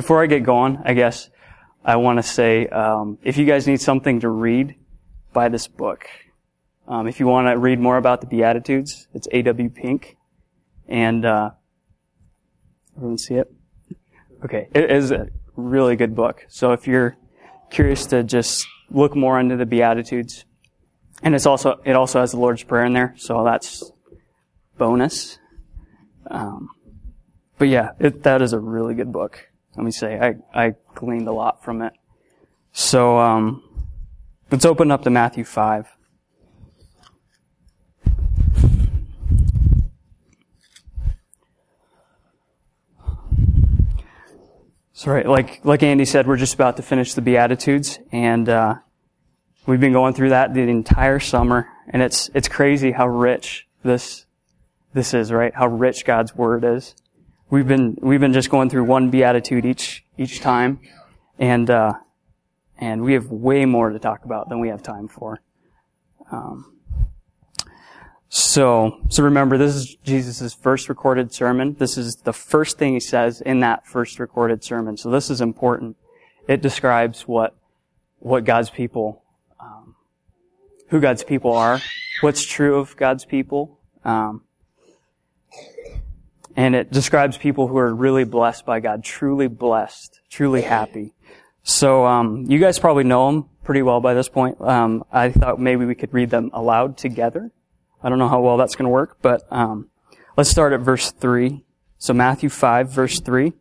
before I get going, I guess I want to say um, if you guys need something to read, buy this book. Um, if you want to read more about the Beatitudes, it's A.W. Pink, and uh, everyone see it. Okay, it is a really good book. So if you're curious to just look more into the Beatitudes, and it's also it also has the Lord's Prayer in there, so that's bonus. Um, but yeah, it, that is a really good book. Let me say, I, I gleaned a lot from it. So um, let's open up to Matthew five. So right, like like Andy said, we're just about to finish the Beatitudes, and uh, we've been going through that the entire summer, and it's it's crazy how rich this this is, right? How rich God's Word is. We've been we've been just going through one Beatitude each each time, and uh, and we have way more to talk about than we have time for. Um, so, so remember, this is Jesus' first recorded sermon. This is the first thing he says in that first recorded sermon. So this is important. It describes what, what God's people, um, who God's people are, what's true of God's people, um, and it describes people who are really blessed by God, truly blessed, truly happy. So, um, you guys probably know them pretty well by this point. Um, I thought maybe we could read them aloud together. I don't know how well that's going to work, but um, let's start at verse three. So Matthew five, verse three,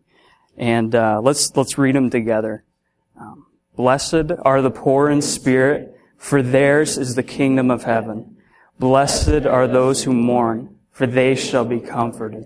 and uh, let's let's read them together. Um, Blessed are the poor in spirit, for theirs is the kingdom of heaven. Blessed are those who mourn, for they shall be comforted.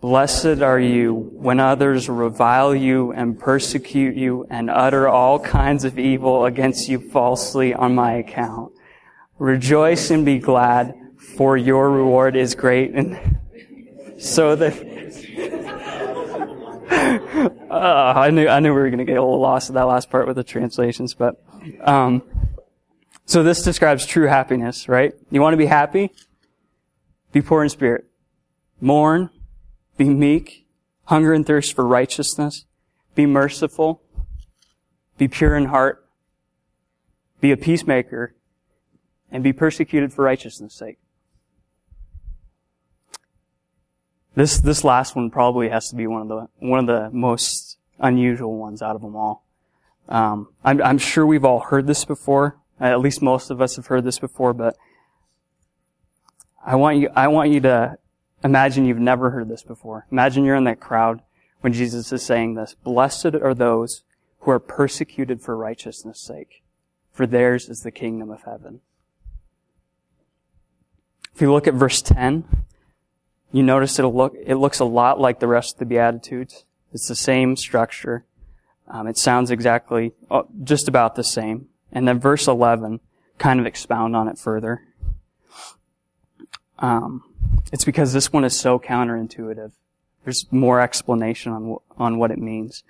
Blessed are you when others revile you and persecute you and utter all kinds of evil against you falsely on my account. Rejoice and be glad, for your reward is great. And so that uh, I knew I knew we were going to get a little lost at that last part with the translations, but um, so this describes true happiness, right? You want to be happy? Be poor in spirit, mourn, be meek, hunger and thirst for righteousness, be merciful, be pure in heart, be a peacemaker, and be persecuted for righteousness' sake. This, this last one probably has to be one of the, one of the most unusual ones out of them all. Um, I'm, I'm sure we've all heard this before. At least most of us have heard this before, but I want you, I want you to imagine you've never heard this before. Imagine you're in that crowd when Jesus is saying this. Blessed are those who are persecuted for righteousness' sake, for theirs is the kingdom of heaven. If you look at verse 10, you notice it'll look, it looks a lot like the rest of the Beatitudes. It's the same structure. Um, it sounds exactly, uh, just about the same. And then verse 11 kind of expound on it further. Um, it's because this one is so counterintuitive. There's more explanation on, on what it means.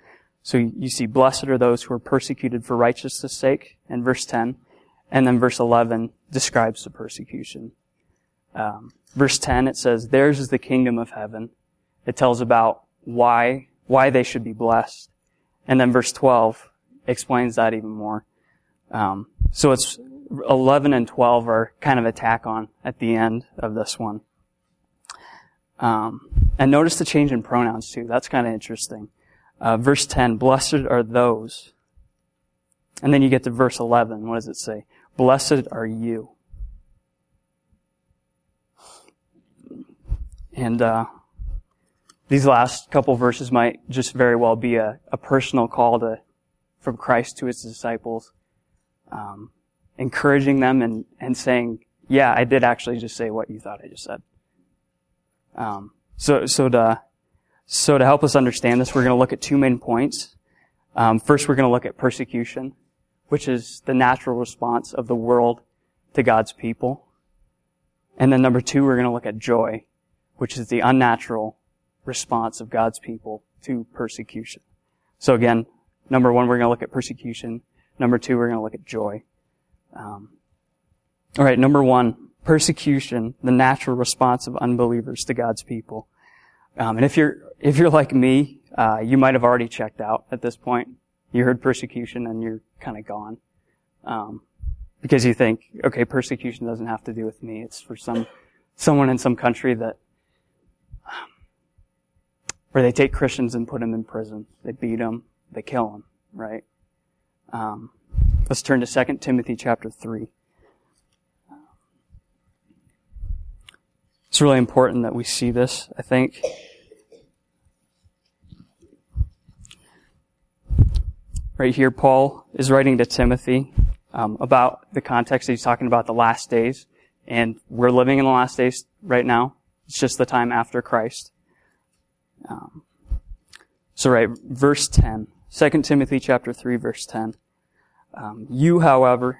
So you see, blessed are those who are persecuted for righteousness' sake, in verse 10. And then verse 11 describes the persecution. Um, verse 10, it says, theirs is the kingdom of heaven. It tells about why, why they should be blessed. And then verse 12 explains that even more. Um, so it's 11 and 12 are kind of a tack on at the end of this one. Um, and notice the change in pronouns too. That's kind of interesting. Uh, verse 10, blessed are those. And then you get to verse 11. What does it say? Blessed are you. And uh, these last couple verses might just very well be a, a personal call to from Christ to his disciples, um, encouraging them and, and saying, "Yeah, I did actually just say what you thought I just said." Um, so so to so to help us understand this, we're going to look at two main points. Um, first, we're going to look at persecution, which is the natural response of the world to God's people. And then number two, we're going to look at joy, which is the unnatural response of God's people to persecution. So again, number one, we're going to look at persecution. Number two, we're going to look at joy. Um, all right, number one, persecution, the natural response of unbelievers to God's people. Um, and if you're if you're like me, uh, you might have already checked out at this point. You heard persecution and you're kind of gone, um, because you think, okay, persecution doesn't have to do with me. It's for some someone in some country that where they take Christians and put them in prison. They beat them, they kill them, right? Um, let's turn to 2 Timothy chapter 3. It's really important that we see this, I think. Right here, Paul is writing to Timothy um, about the context. that He's talking about the last days, and we're living in the last days right now. It's just the time after Christ. Um, so, right, verse 10, 2 Timothy chapter 3, verse 10. Um, you, however,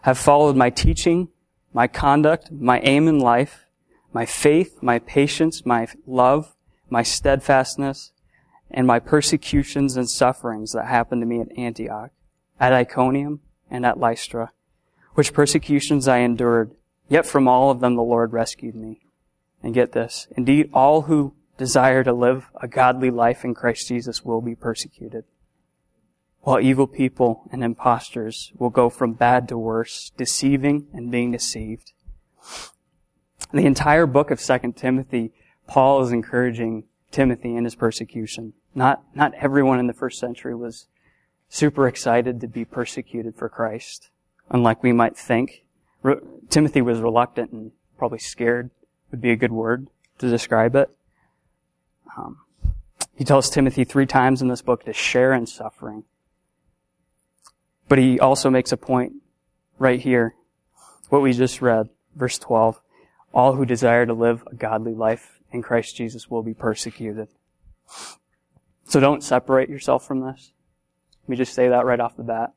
have followed my teaching, my conduct, my aim in life, my faith, my patience, my love, my steadfastness, and my persecutions and sufferings that happened to me at Antioch, at Iconium, and at Lystra, which persecutions I endured, yet from all of them the Lord rescued me. And get this, indeed all who desire to live a godly life in Christ Jesus will be persecuted. While evil people and impostors will go from bad to worse, deceiving and being deceived. The entire book of 2 Timothy, Paul is encouraging Timothy in his persecution. Not, not everyone in the first century was super excited to be persecuted for Christ, unlike we might think. Re- Timothy was reluctant and probably scared would be a good word to describe it. Um, he tells Timothy three times in this book to share in suffering. But he also makes a point right here, what we just read, verse 12 all who desire to live a godly life in Christ Jesus will be persecuted. So don't separate yourself from this. Let me just say that right off the bat.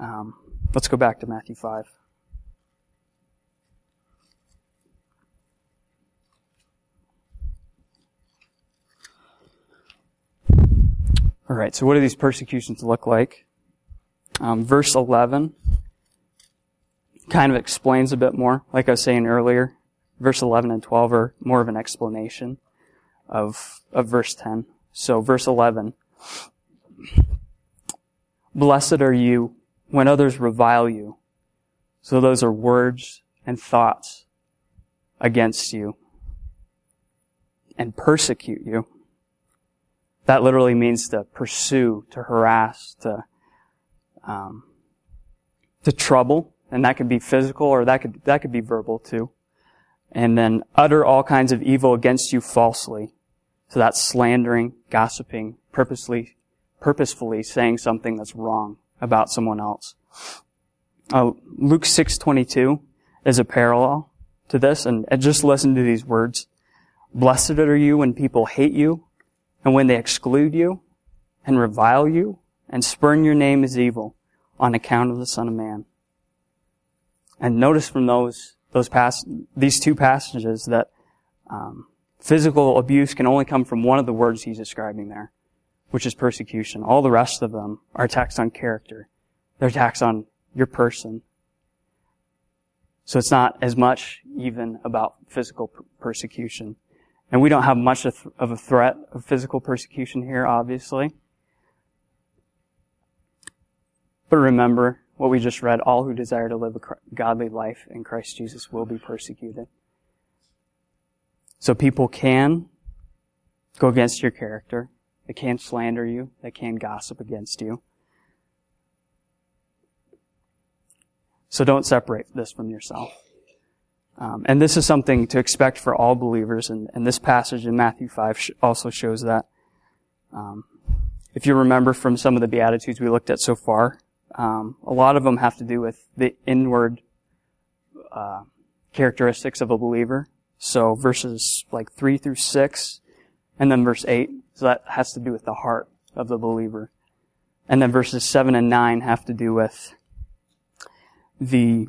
Um, let's go back to Matthew 5. All right, so what do these persecutions look like? Um, verse 11 kind of explains a bit more. Like I was saying earlier, verse 11 and 12 are more of an explanation of, of verse 10. So verse 11. Blessed are you when others revile you. So those are words and thoughts against you and persecute you. That literally means to pursue, to harass, to, um, to trouble, and that could be physical or that could, that could be verbal too. And then utter all kinds of evil against you falsely. So that's slandering, gossiping, purposely, purposefully saying something that's wrong about someone else. Uh, Luke 6:22 is a parallel to this, and, and just listen to these words: "Blessed are you when people hate you, and when they exclude you, and revile you, and spurn your name as evil, on account of the Son of Man." And notice from those those pass these two passages that um, physical abuse can only come from one of the words he's describing there, which is persecution. All the rest of them are attacks on character. They're attacks on your person. So it's not as much even about physical per- persecution. And we don't have much of a threat of physical persecution here, obviously. But remember, what we just read, all who desire to live a godly life in Christ Jesus will be persecuted. So people can go against your character. They can slander you. They can gossip against you. So don't separate this from yourself. Um, and this is something to expect for all believers, and, and this passage in Matthew 5 sh- also shows that. Um, if you remember from some of the Beatitudes we looked at so far, um, a lot of them have to do with the inward uh, characteristics of a believer. So verses like three through six, and then verse eight. So that has to do with the heart of the believer. And then verses 7 and 9 have to do with the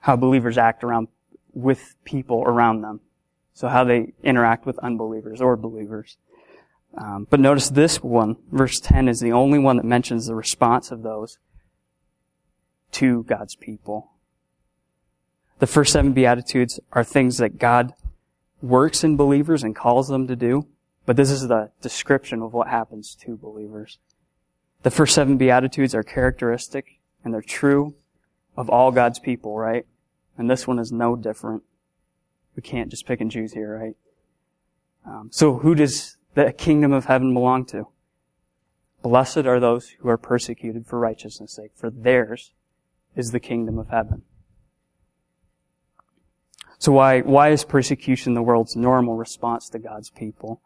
how believers act around with people around them. So how they interact with unbelievers or believers. Um, but notice this one, verse 10, is the only one that mentions the response of those to God's people. The first seven Beatitudes are things that God works in believers and calls them to do, but this is the description of what happens to believers. The first seven Beatitudes are characteristic and they're true of all God's people, right? And this one is no different. We can't just pick and choose here, right? Um, so who does the kingdom of heaven belong to? Blessed are those who are persecuted for righteousness' sake, for theirs is the kingdom of heaven. So why, why is persecution the world's normal response to God's people?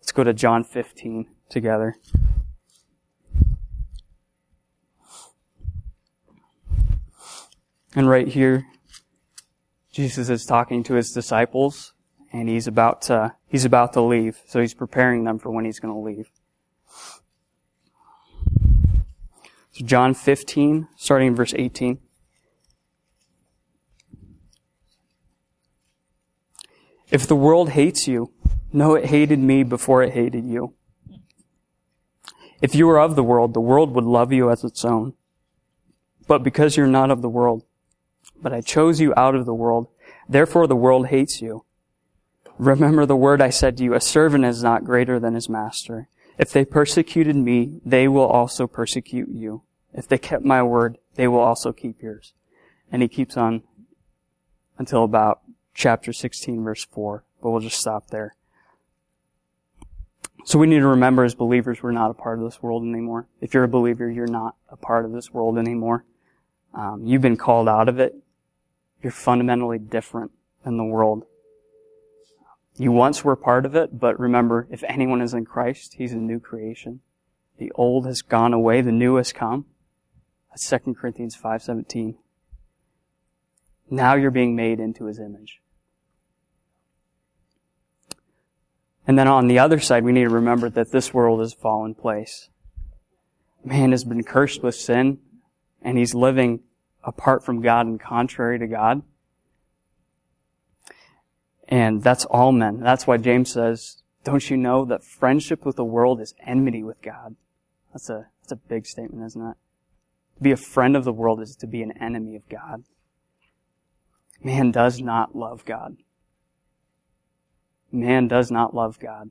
Let's go to John 15 together. And right here, Jesus is talking to his disciples and he's about to, he's about to leave. So he's preparing them for when he's going to leave. So John 15, starting in verse 18. If the world hates you, know it hated me before it hated you. If you were of the world, the world would love you as its own. But because you're not of the world, but I chose you out of the world, therefore the world hates you. Remember the word I said to you, a servant is not greater than his master. If they persecuted me, they will also persecute you. If they kept my word, they will also keep yours. And he keeps on until about chapter 16 verse 4, but we'll just stop there. So we need to remember as believers, we're not a part of this world anymore. If you're a believer, you're not a part of this world anymore. Um, you've been called out of it. You're fundamentally different than the world. You once were part of it, but remember, if anyone is in Christ, he's a new creation. The old has gone away, the new has come. That's 2 Corinthians 5.17. Now you're being made into his image. And then on the other side, we need to remember that this world is a fallen place. Man has been cursed with sin, and he's living apart from God and contrary to God. And that's all men. That's why James says, don't you know that friendship with the world is enmity with God? That's a, that's a big statement, isn't it? To be a friend of the world is to be an enemy of God. Man does not love God man does not love God.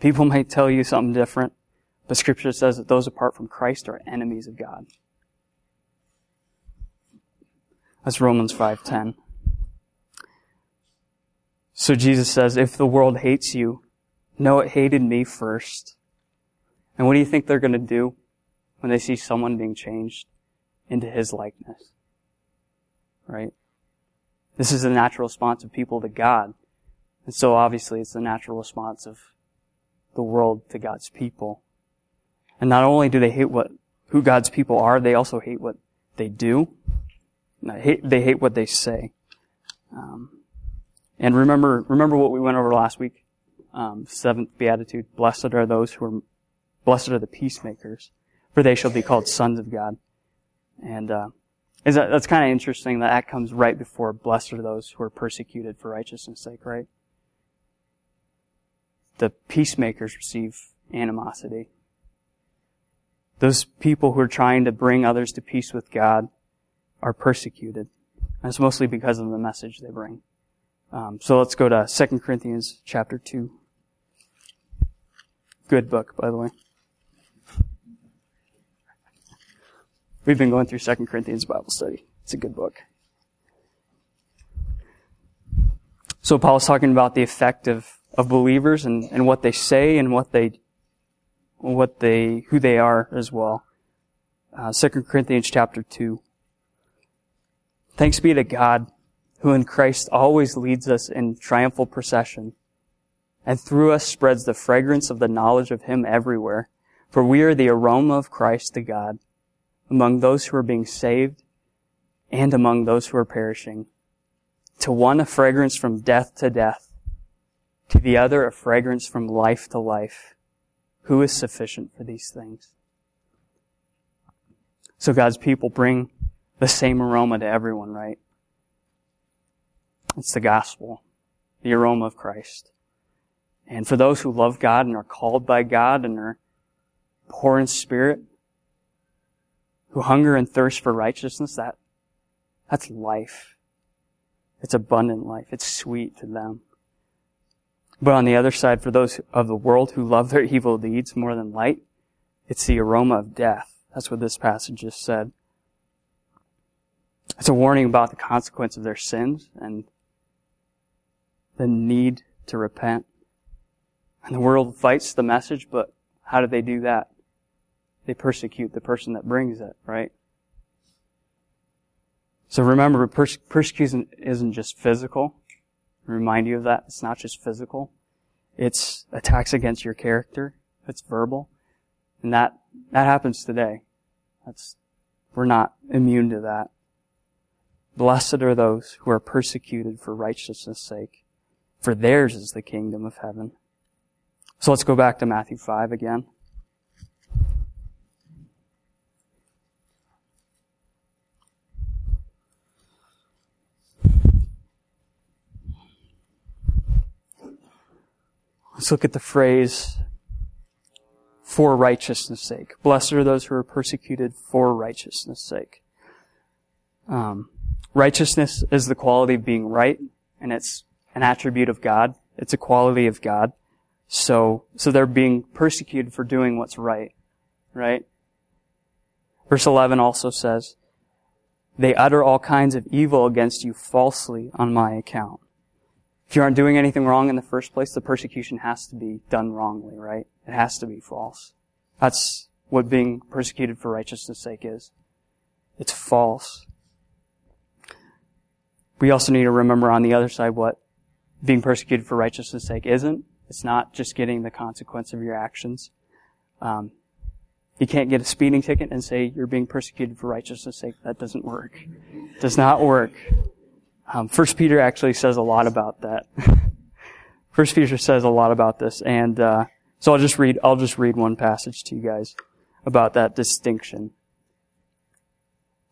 People might tell you something different, but scripture says that those apart from Christ are enemies of God. That's Romans 5:10. So Jesus says, if the world hates you, know it hated me first. And what do you think they're going to do when they see someone being changed into his likeness? Right? This is the natural response of people to God. And so obviously it's the natural response of the world to God's people. And not only do they hate what, who God's people are, they also hate what they do. They hate, what they say. Um, and remember, remember what we went over last week. Um, seventh beatitude: Blessed are those who are, blessed are the peacemakers, for they shall be called sons of God. And uh, that, that's kind of interesting that that comes right before blessed are those who are persecuted for righteousness' sake, right? the peacemakers receive animosity. Those people who are trying to bring others to peace with God are persecuted. And it's mostly because of the message they bring. Um, so let's go to 2 Corinthians chapter 2. Good book, by the way. We've been going through 2 Corinthians Bible study. It's a good book. So Paul's talking about the effect of of believers and, and what they say and what they, what they, who they are as well. Uh, 2 Corinthians chapter 2. Thanks be to God, who in Christ always leads us in triumphal procession, and through us spreads the fragrance of the knowledge of Him everywhere. For we are the aroma of Christ to God, among those who are being saved and among those who are perishing. To one a fragrance from death to death, to the other a fragrance from life to life. Who is sufficient for these things? So God's people bring the same aroma to everyone, right? It's the gospel, the aroma of Christ. And for those who love God and are called by God and are poor in spirit, who hunger and thirst for righteousness, that, that's life. It's abundant life. It's sweet to them. But on the other side, for those of the world who love their evil deeds more than light, it's the aroma of death. That's what this passage just said. It's a warning about the consequence of their sins and the need to repent. And the world fights the message, but how do they do that? They persecute the person that brings it, right? So remember, perse- persecution isn't just physical. Remind you of that. It's not just physical. It's attacks against your character. It's verbal. And that, that happens today. That's, we're not immune to that. Blessed are those who are persecuted for righteousness' sake, for theirs is the kingdom of heaven. So let's go back to Matthew 5 again. Let's look at the phrase, for righteousness' sake. Blessed are those who are persecuted for righteousness' sake. Um, righteousness is the quality of being right, and it's an attribute of God. It's a quality of God. So, so they're being persecuted for doing what's right, right? Verse 11 also says, they utter all kinds of evil against you falsely on my account. If you aren't doing anything wrong in the first place, the persecution has to be done wrongly, right? It has to be false. That's what being persecuted for righteousness' sake is. It's false. We also need to remember on the other side what being persecuted for righteousness' sake isn't. It's not just getting the consequence of your actions. Um, you can't get a speeding ticket and say you're being persecuted for righteousness' sake. That doesn't work. It does not work. Um, First Peter actually says a lot about that. First Peter says a lot about this, and uh, so I'll just read. I'll just read one passage to you guys about that distinction.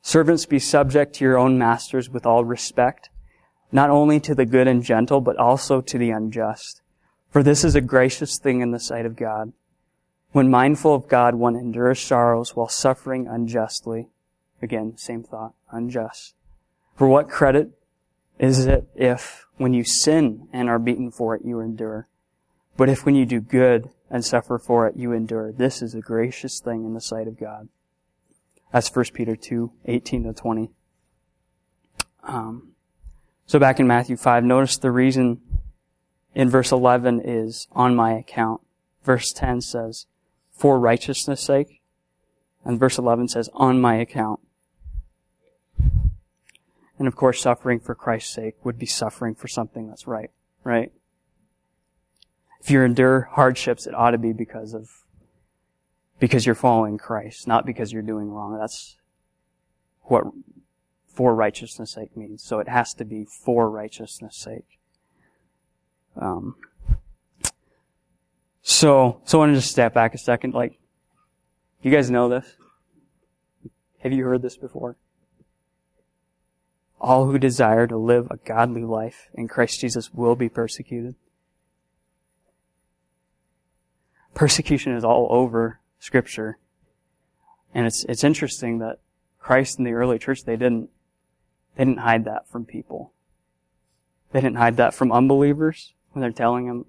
Servants, be subject to your own masters with all respect, not only to the good and gentle, but also to the unjust. For this is a gracious thing in the sight of God. When mindful of God, one endures sorrows while suffering unjustly. Again, same thought, unjust. For what credit is it if, when you sin and are beaten for it, you endure? But if when you do good and suffer for it, you endure, this is a gracious thing in the sight of God. That's 1 Peter 2, 18 to 20. Um, so back in Matthew 5, notice the reason in verse 11 is on my account. Verse 10 says, for righteousness sake. And verse 11 says, on my account. And of course, suffering for Christ's sake would be suffering for something that's right, right? If you endure hardships, it ought to be because of, because you're following Christ, not because you're doing wrong. That's what for righteousness sake means. So it has to be for righteousness sake. Um, so, so I want to just step back a second. Like, you guys know this? Have you heard this before? All who desire to live a godly life in Christ Jesus will be persecuted. Persecution is all over scripture. And it's, it's interesting that Christ in the early church, they didn't, they didn't hide that from people. They didn't hide that from unbelievers when they're telling them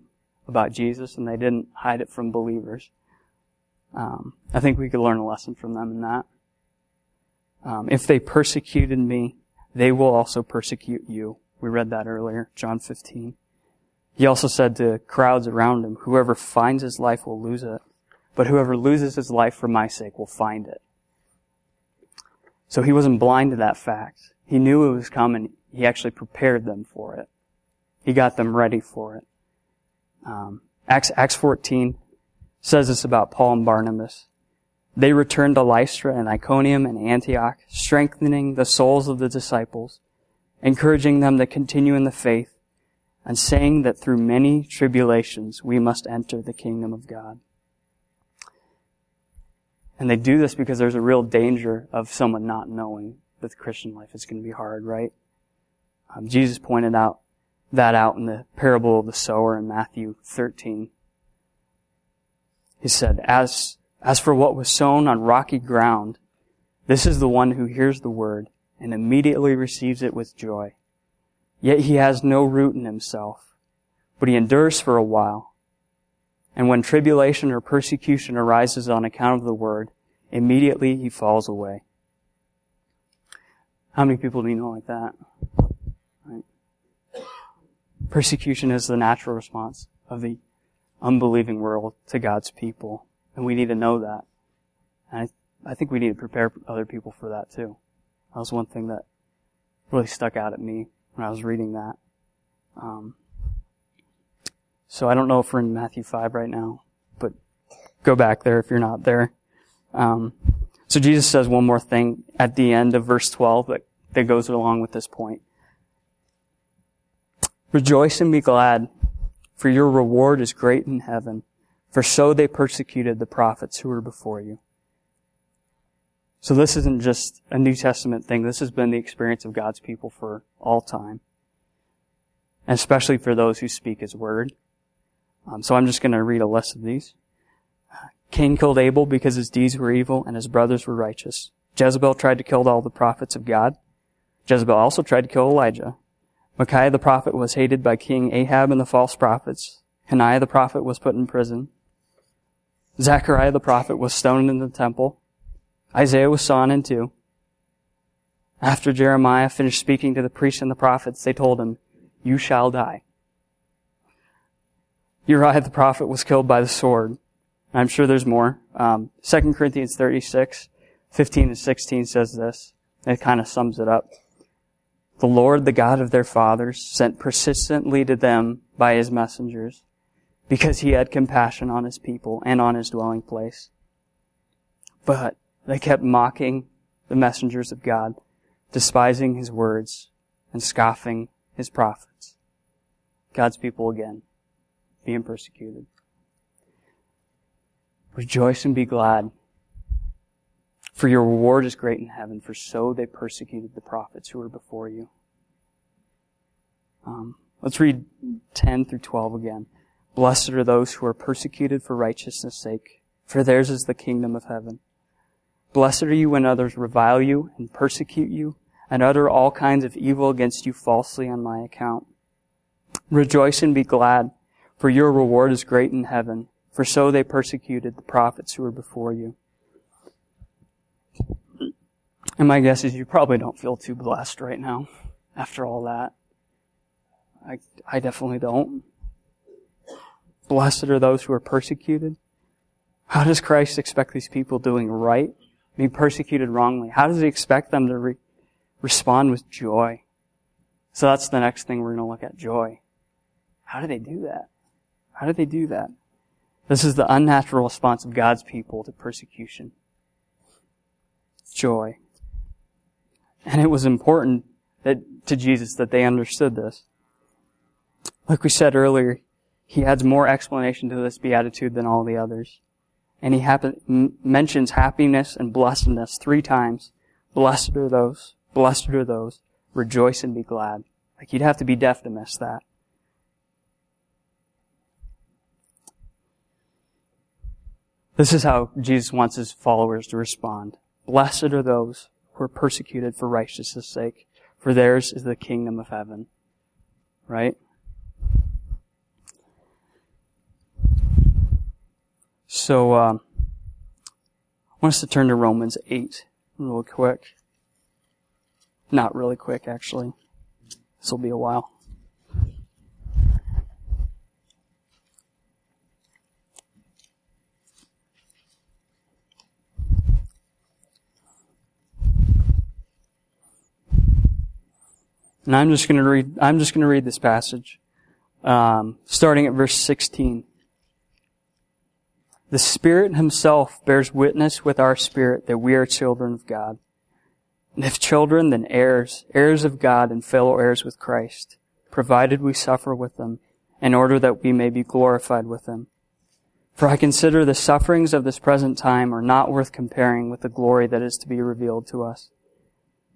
about Jesus, and they didn't hide it from believers. Um, I think we could learn a lesson from them in that. Um, if they persecuted me, they will also persecute you. We read that earlier, John 15. He also said to crowds around him, whoever finds his life will lose it, but whoever loses his life for my sake will find it. So he wasn't blind to that fact. He knew it was coming. He actually prepared them for it. He got them ready for it. Um, Acts, Acts 14 says this about Paul and Barnabas. They returned to Lystra and Iconium and Antioch, strengthening the souls of the disciples, encouraging them to continue in the faith, and saying that through many tribulations we must enter the kingdom of God. And they do this because there's a real danger of someone not knowing the Christian life is going to be hard, right? Um, Jesus pointed out that out in the parable of the sower in Matthew 13. He said, as, as for what was sown on rocky ground, this is the one who hears the word and immediately receives it with joy. Yet he has no root in himself, but he endures for a while. And when tribulation or persecution arises on account of the word, immediately he falls away. How many people do you know like that? Right. Persecution is the natural response of the unbelieving world to God's people. And we need to know that. And I, I think we need to prepare other people for that too. That was one thing that really stuck out at me when I was reading that. Um, so I don't know if we're in Matthew 5 right now, but go back there if you're not there. Um, so Jesus says one more thing at the end of verse 12 that, that goes along with this point. Rejoice and be glad, for your reward is great in heaven, for so they persecuted the prophets who were before you. So this isn't just a New Testament thing. This has been the experience of God's people for all time. And especially for those who speak His Word. Um, so I'm just going to read a list of these. Cain killed Abel because his deeds were evil and his brothers were righteous. Jezebel tried to kill all the prophets of God. Jezebel also tried to kill Elijah. Micaiah the prophet was hated by King Ahab and the false prophets. Hananiah the prophet was put in prison. Zechariah the prophet was stoned in the temple. Isaiah was sawn in two. After Jeremiah finished speaking to the priests and the prophets, they told him, You shall die. Uriah the prophet was killed by the sword. I'm sure there's more. Um, 2 Corinthians 36, 15 and 16 says this. It kind of sums it up. The Lord, the God of their fathers, sent persistently to them by his messengers because he had compassion on his people and on his dwelling place. But they kept mocking the messengers of God, despising his words, and scoffing his prophets. God's people again, being persecuted. Rejoice and be glad, for your reward is great in heaven, for so they persecuted the prophets who were before you. Um, let's read 10 through 12 again. Blessed are those who are persecuted for righteousness' sake, for theirs is the kingdom of heaven. Blessed are you when others revile you and persecute you and utter all kinds of evil against you falsely on my account. Rejoice and be glad, for your reward is great in heaven, for so they persecuted the prophets who were before you. And my guess is you probably don't feel too blessed right now after all that. I, I definitely don't. Blessed are those who are persecuted. How does Christ expect these people doing right being persecuted wrongly, how does he expect them to re- respond with joy? So that's the next thing we're going to look at joy. How do they do that? How do they do that? This is the unnatural response of God's people to persecution. Joy. And it was important that, to Jesus that they understood this. Like we said earlier, he adds more explanation to this beatitude than all the others. And he happen, m- mentions happiness and blessedness three times. Blessed are those, blessed are those, rejoice and be glad. Like you'd have to be deaf to miss that. This is how Jesus wants his followers to respond. Blessed are those who are persecuted for righteousness' sake, for theirs is the kingdom of heaven. Right? So, uh, I want us to turn to Romans 8 real quick. Not really quick, actually. This will be a while. And I'm just going to read. I'm just going to read this passage, um, starting at verse 16. The Spirit Himself bears witness with our spirit that we are children of God. And if children, then heirs, heirs of God and fellow heirs with Christ, provided we suffer with them, in order that we may be glorified with them. For I consider the sufferings of this present time are not worth comparing with the glory that is to be revealed to us.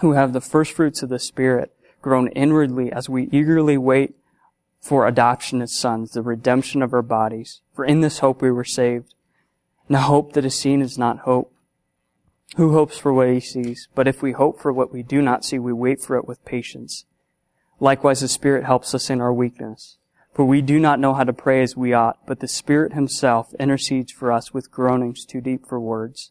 who have the first fruits of the Spirit, groan inwardly as we eagerly wait for adoption as sons, the redemption of our bodies. For in this hope we were saved. Now hope that is seen is not hope. Who hopes for what he sees? But if we hope for what we do not see, we wait for it with patience. Likewise, the Spirit helps us in our weakness. For we do not know how to pray as we ought, but the Spirit Himself intercedes for us with groanings too deep for words.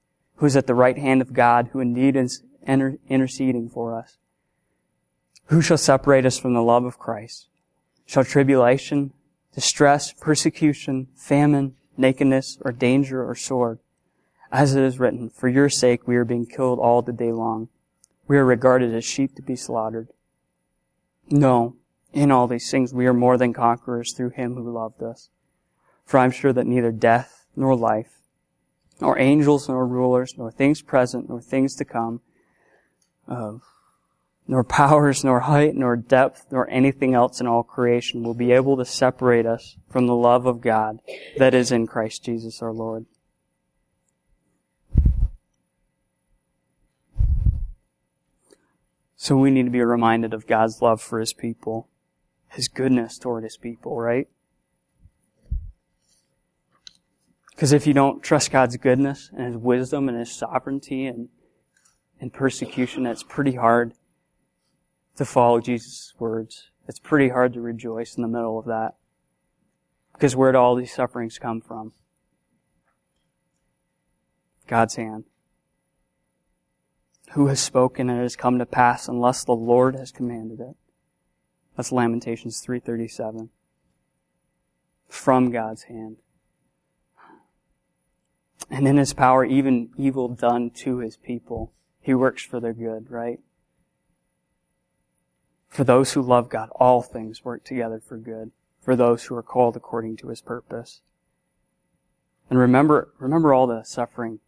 who is at the right hand of God, who indeed is inter- interceding for us. Who shall separate us from the love of Christ? Shall tribulation, distress, persecution, famine, nakedness, or danger, or sword? As it is written, for your sake we are being killed all the day long. We are regarded as sheep to be slaughtered. No, in all these things we are more than conquerors through him who loved us. For I'm sure that neither death nor life, nor angels nor rulers, nor things present, nor things to come, uh, nor powers, nor height, nor depth, nor anything else in all creation will be able to separate us from the love of God that is in Christ Jesus our Lord. So we need to be reminded of God's love for His people, His goodness toward His people, right? Because if you don't trust God's goodness and His wisdom and His sovereignty and, and persecution, it's pretty hard to follow Jesus' words. It's pretty hard to rejoice in the middle of that. Because where do all these sufferings come from? God's hand. Who has spoken and it has come to pass unless the Lord has commanded it? That's Lamentations 337. From God's hand. And in his power, even evil done to his people, he works for their good, right? For those who love God, all things work together for good. For those who are called according to his purpose. And remember, remember all the suffering,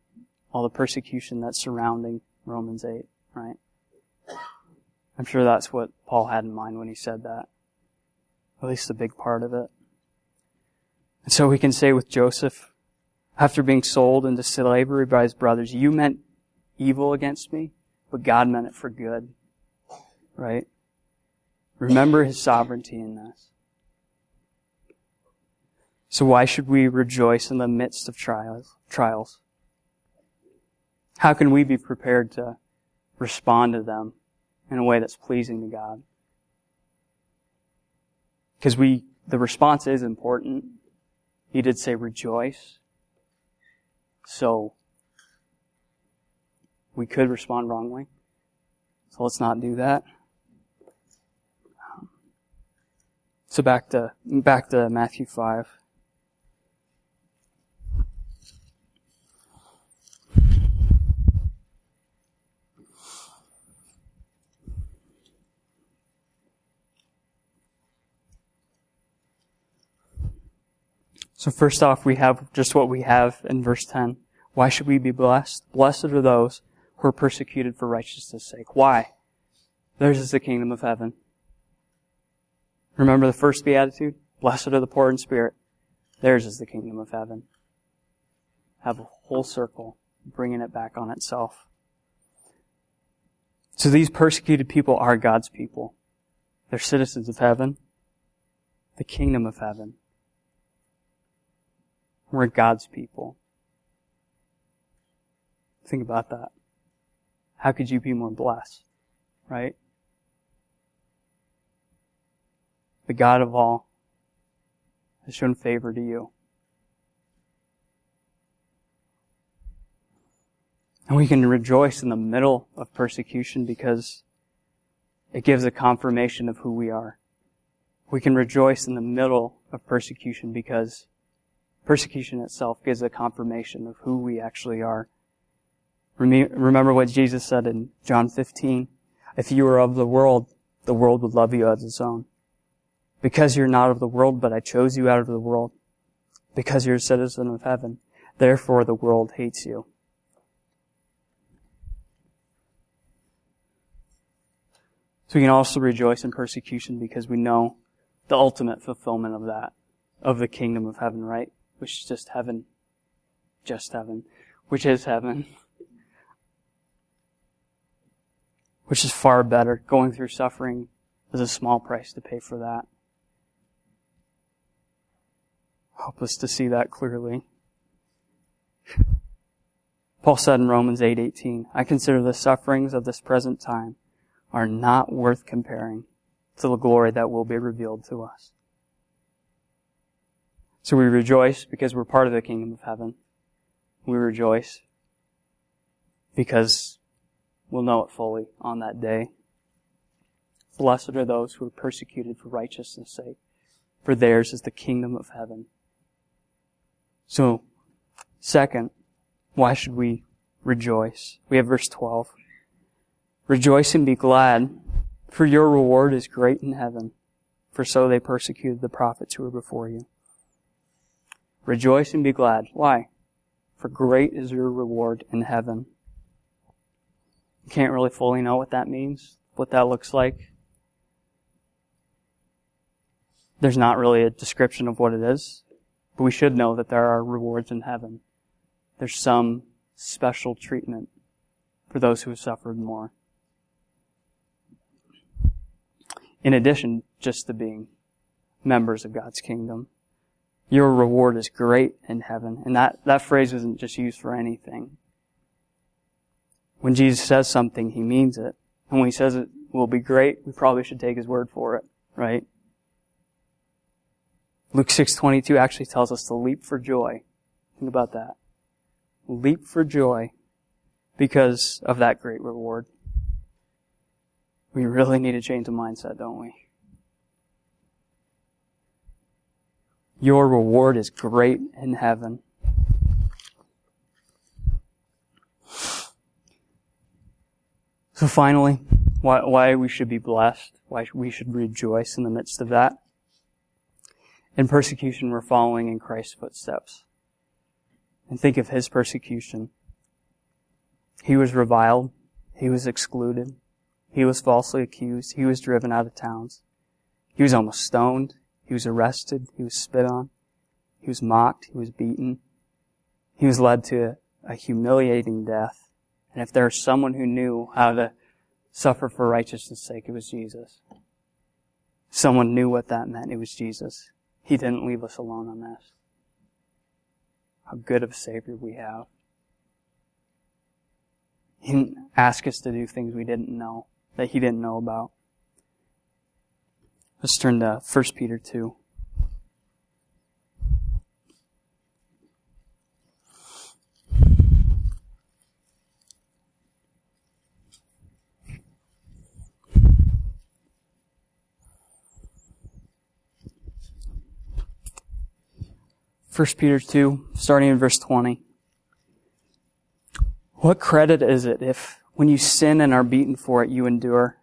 all the persecution that's surrounding Romans 8, right? I'm sure that's what Paul had in mind when he said that. At least a big part of it. And so we can say with Joseph, after being sold into slavery by his brothers, you meant evil against me, but God meant it for good. Right? Remember his sovereignty in this. So why should we rejoice in the midst of trials? Trials. How can we be prepared to respond to them in a way that's pleasing to God? Because we, the response is important. He did say rejoice. So, we could respond wrongly. So let's not do that. Um, so back to, back to Matthew 5. So first off, we have just what we have in verse 10. Why should we be blessed? Blessed are those who are persecuted for righteousness' sake. Why? Theirs is the kingdom of heaven. Remember the first beatitude? Blessed are the poor in spirit. Theirs is the kingdom of heaven. Have a whole circle, bringing it back on itself. So these persecuted people are God's people. They're citizens of heaven, the kingdom of heaven. We're God's people. Think about that. How could you be more blessed? Right? The God of all has shown favor to you. And we can rejoice in the middle of persecution because it gives a confirmation of who we are. We can rejoice in the middle of persecution because persecution itself gives a confirmation of who we actually are. Remember what Jesus said in John 15. If you were of the world, the world would love you as its own. Because you're not of the world, but I chose you out of the world. Because you're a citizen of heaven. Therefore the world hates you. So we can also rejoice in persecution because we know the ultimate fulfillment of that, of the kingdom of heaven, right? Which is just heaven. Just heaven. Which is heaven. Which is far better. Going through suffering is a small price to pay for that. Help us to see that clearly. Paul said in Romans 8:18, "I consider the sufferings of this present time are not worth comparing to the glory that will be revealed to us." So we rejoice because we're part of the kingdom of heaven. We rejoice because we'll know it fully on that day. Blessed are those who are persecuted for righteousness' sake, for theirs is the kingdom of heaven. So, second, why should we rejoice? We have verse 12. Rejoice and be glad, for your reward is great in heaven, for so they persecuted the prophets who were before you. Rejoice and be glad. Why? For great is your reward in heaven. You can't really fully know what that means, what that looks like. There's not really a description of what it is. But we should know that there are rewards in heaven. There's some special treatment for those who have suffered more. In addition, just to being members of God's kingdom. Your reward is great in heaven. And that, that phrase isn't just used for anything. When Jesus says something, He means it. And when He says it will be great, we probably should take His word for it, right? Luke 6:22 actually tells us to leap for joy. Think about that. Leap for joy because of that great reward. We really need to change the mindset, don't we? Your reward is great in heaven. So finally, why, why we should be blessed, why we should rejoice in the midst of that. In persecution, we're following in Christ's footsteps. And think of his persecution. He was reviled. He was excluded. He was falsely accused. He was driven out of towns. He was almost stoned. He was arrested. He was spit on. He was mocked. He was beaten. He was led to a humiliating death. And if there was someone who knew how to suffer for righteousness' sake, it was Jesus. Someone knew what that meant. It was Jesus. He didn't leave us alone on this. How good of a Savior we have. He didn't ask us to do things we didn't know, that He didn't know about. Let's turn to 1 Peter 2. 1 Peter 2, starting in verse 20. What credit is it if when you sin and are beaten for it, you endure?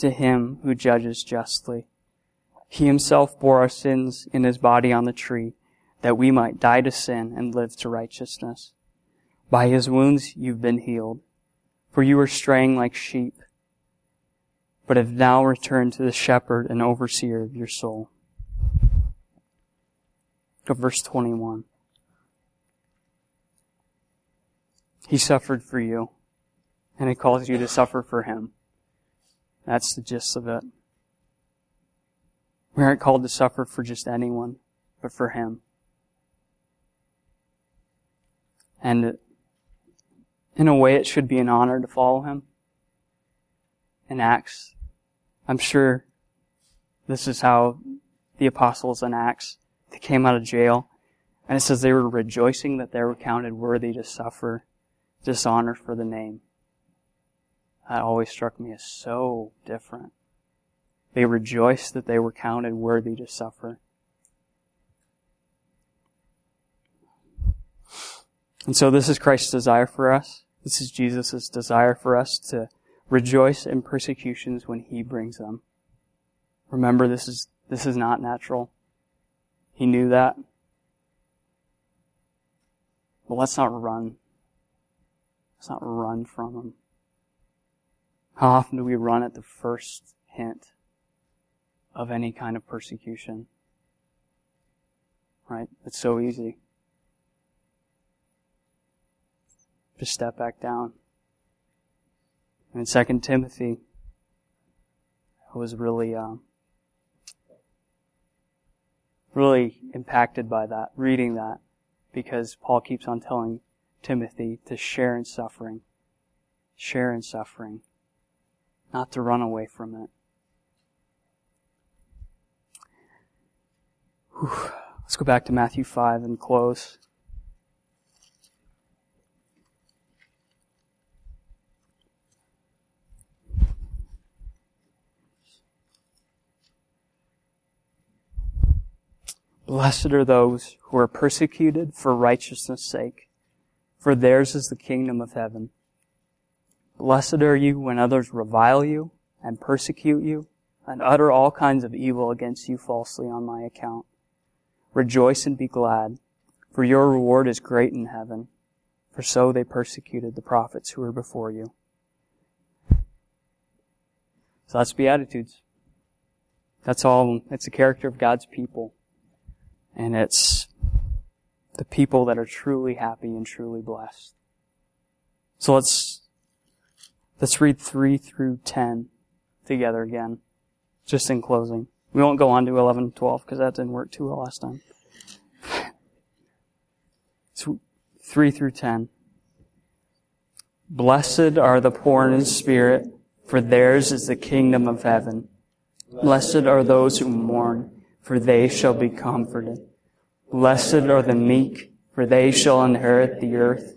to him who judges justly. He himself bore our sins in his body on the tree, that we might die to sin and live to righteousness. By his wounds you've been healed, for you were straying like sheep, but have now returned to the shepherd and overseer of your soul. Verse 21. He suffered for you, and he calls you to suffer for him. That's the gist of it. We aren't called to suffer for just anyone, but for him. And in a way, it should be an honor to follow him. In Acts, I'm sure this is how the apostles in Acts, they came out of jail, and it says they were rejoicing that they were counted worthy to suffer dishonor for the name. That always struck me as so different. They rejoiced that they were counted worthy to suffer. And so this is Christ's desire for us. This is Jesus' desire for us to rejoice in persecutions when He brings them. Remember, this is, this is not natural. He knew that. But let's not run. Let's not run from Him. How often do we run at the first hint of any kind of persecution? Right? It's so easy. Just step back down. And in Second Timothy, I was really, um, really impacted by that, reading that, because Paul keeps on telling Timothy to share in suffering. Share in suffering. Not to run away from it. Whew. Let's go back to Matthew 5 and close. Blessed are those who are persecuted for righteousness' sake, for theirs is the kingdom of heaven. Blessed are you when others revile you and persecute you and utter all kinds of evil against you falsely on my account. Rejoice and be glad, for your reward is great in heaven, for so they persecuted the prophets who were before you. So that's Beatitudes. That's all. It's the character of God's people. And it's the people that are truly happy and truly blessed. So let's, let's read 3 through 10 together again, just in closing. We won't go on to 11 and 12 because that didn't work too well last time. 3 through 10. Blessed are the poor in spirit, for theirs is the kingdom of heaven. Blessed are those who mourn, for they shall be comforted. Blessed are the meek, for they shall inherit the earth.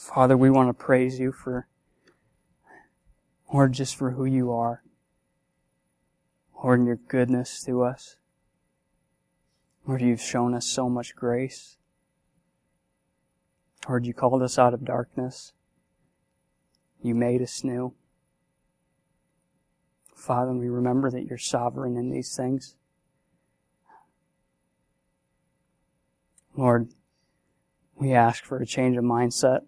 Father, we want to praise you for, Lord, just for who you are. Lord, and your goodness to us. Lord, you've shown us so much grace. Lord, you called us out of darkness. You made us new. Father, we remember that you're sovereign in these things. Lord, we ask for a change of mindset.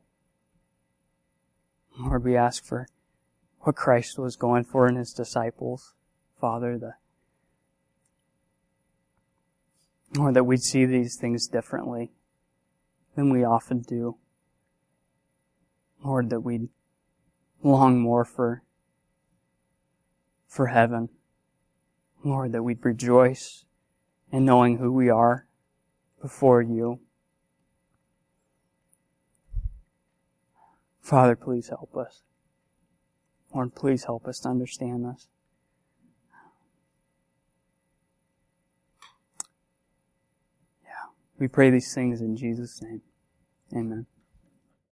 Lord, we ask for what Christ was going for in his disciples. Father, the Lord, that we'd see these things differently than we often do. Lord, that we'd long more for, for heaven. Lord, that we'd rejoice in knowing who we are before you. Father, please help us. Lord, please help us to understand this. Yeah. We pray these things in Jesus' name. Amen.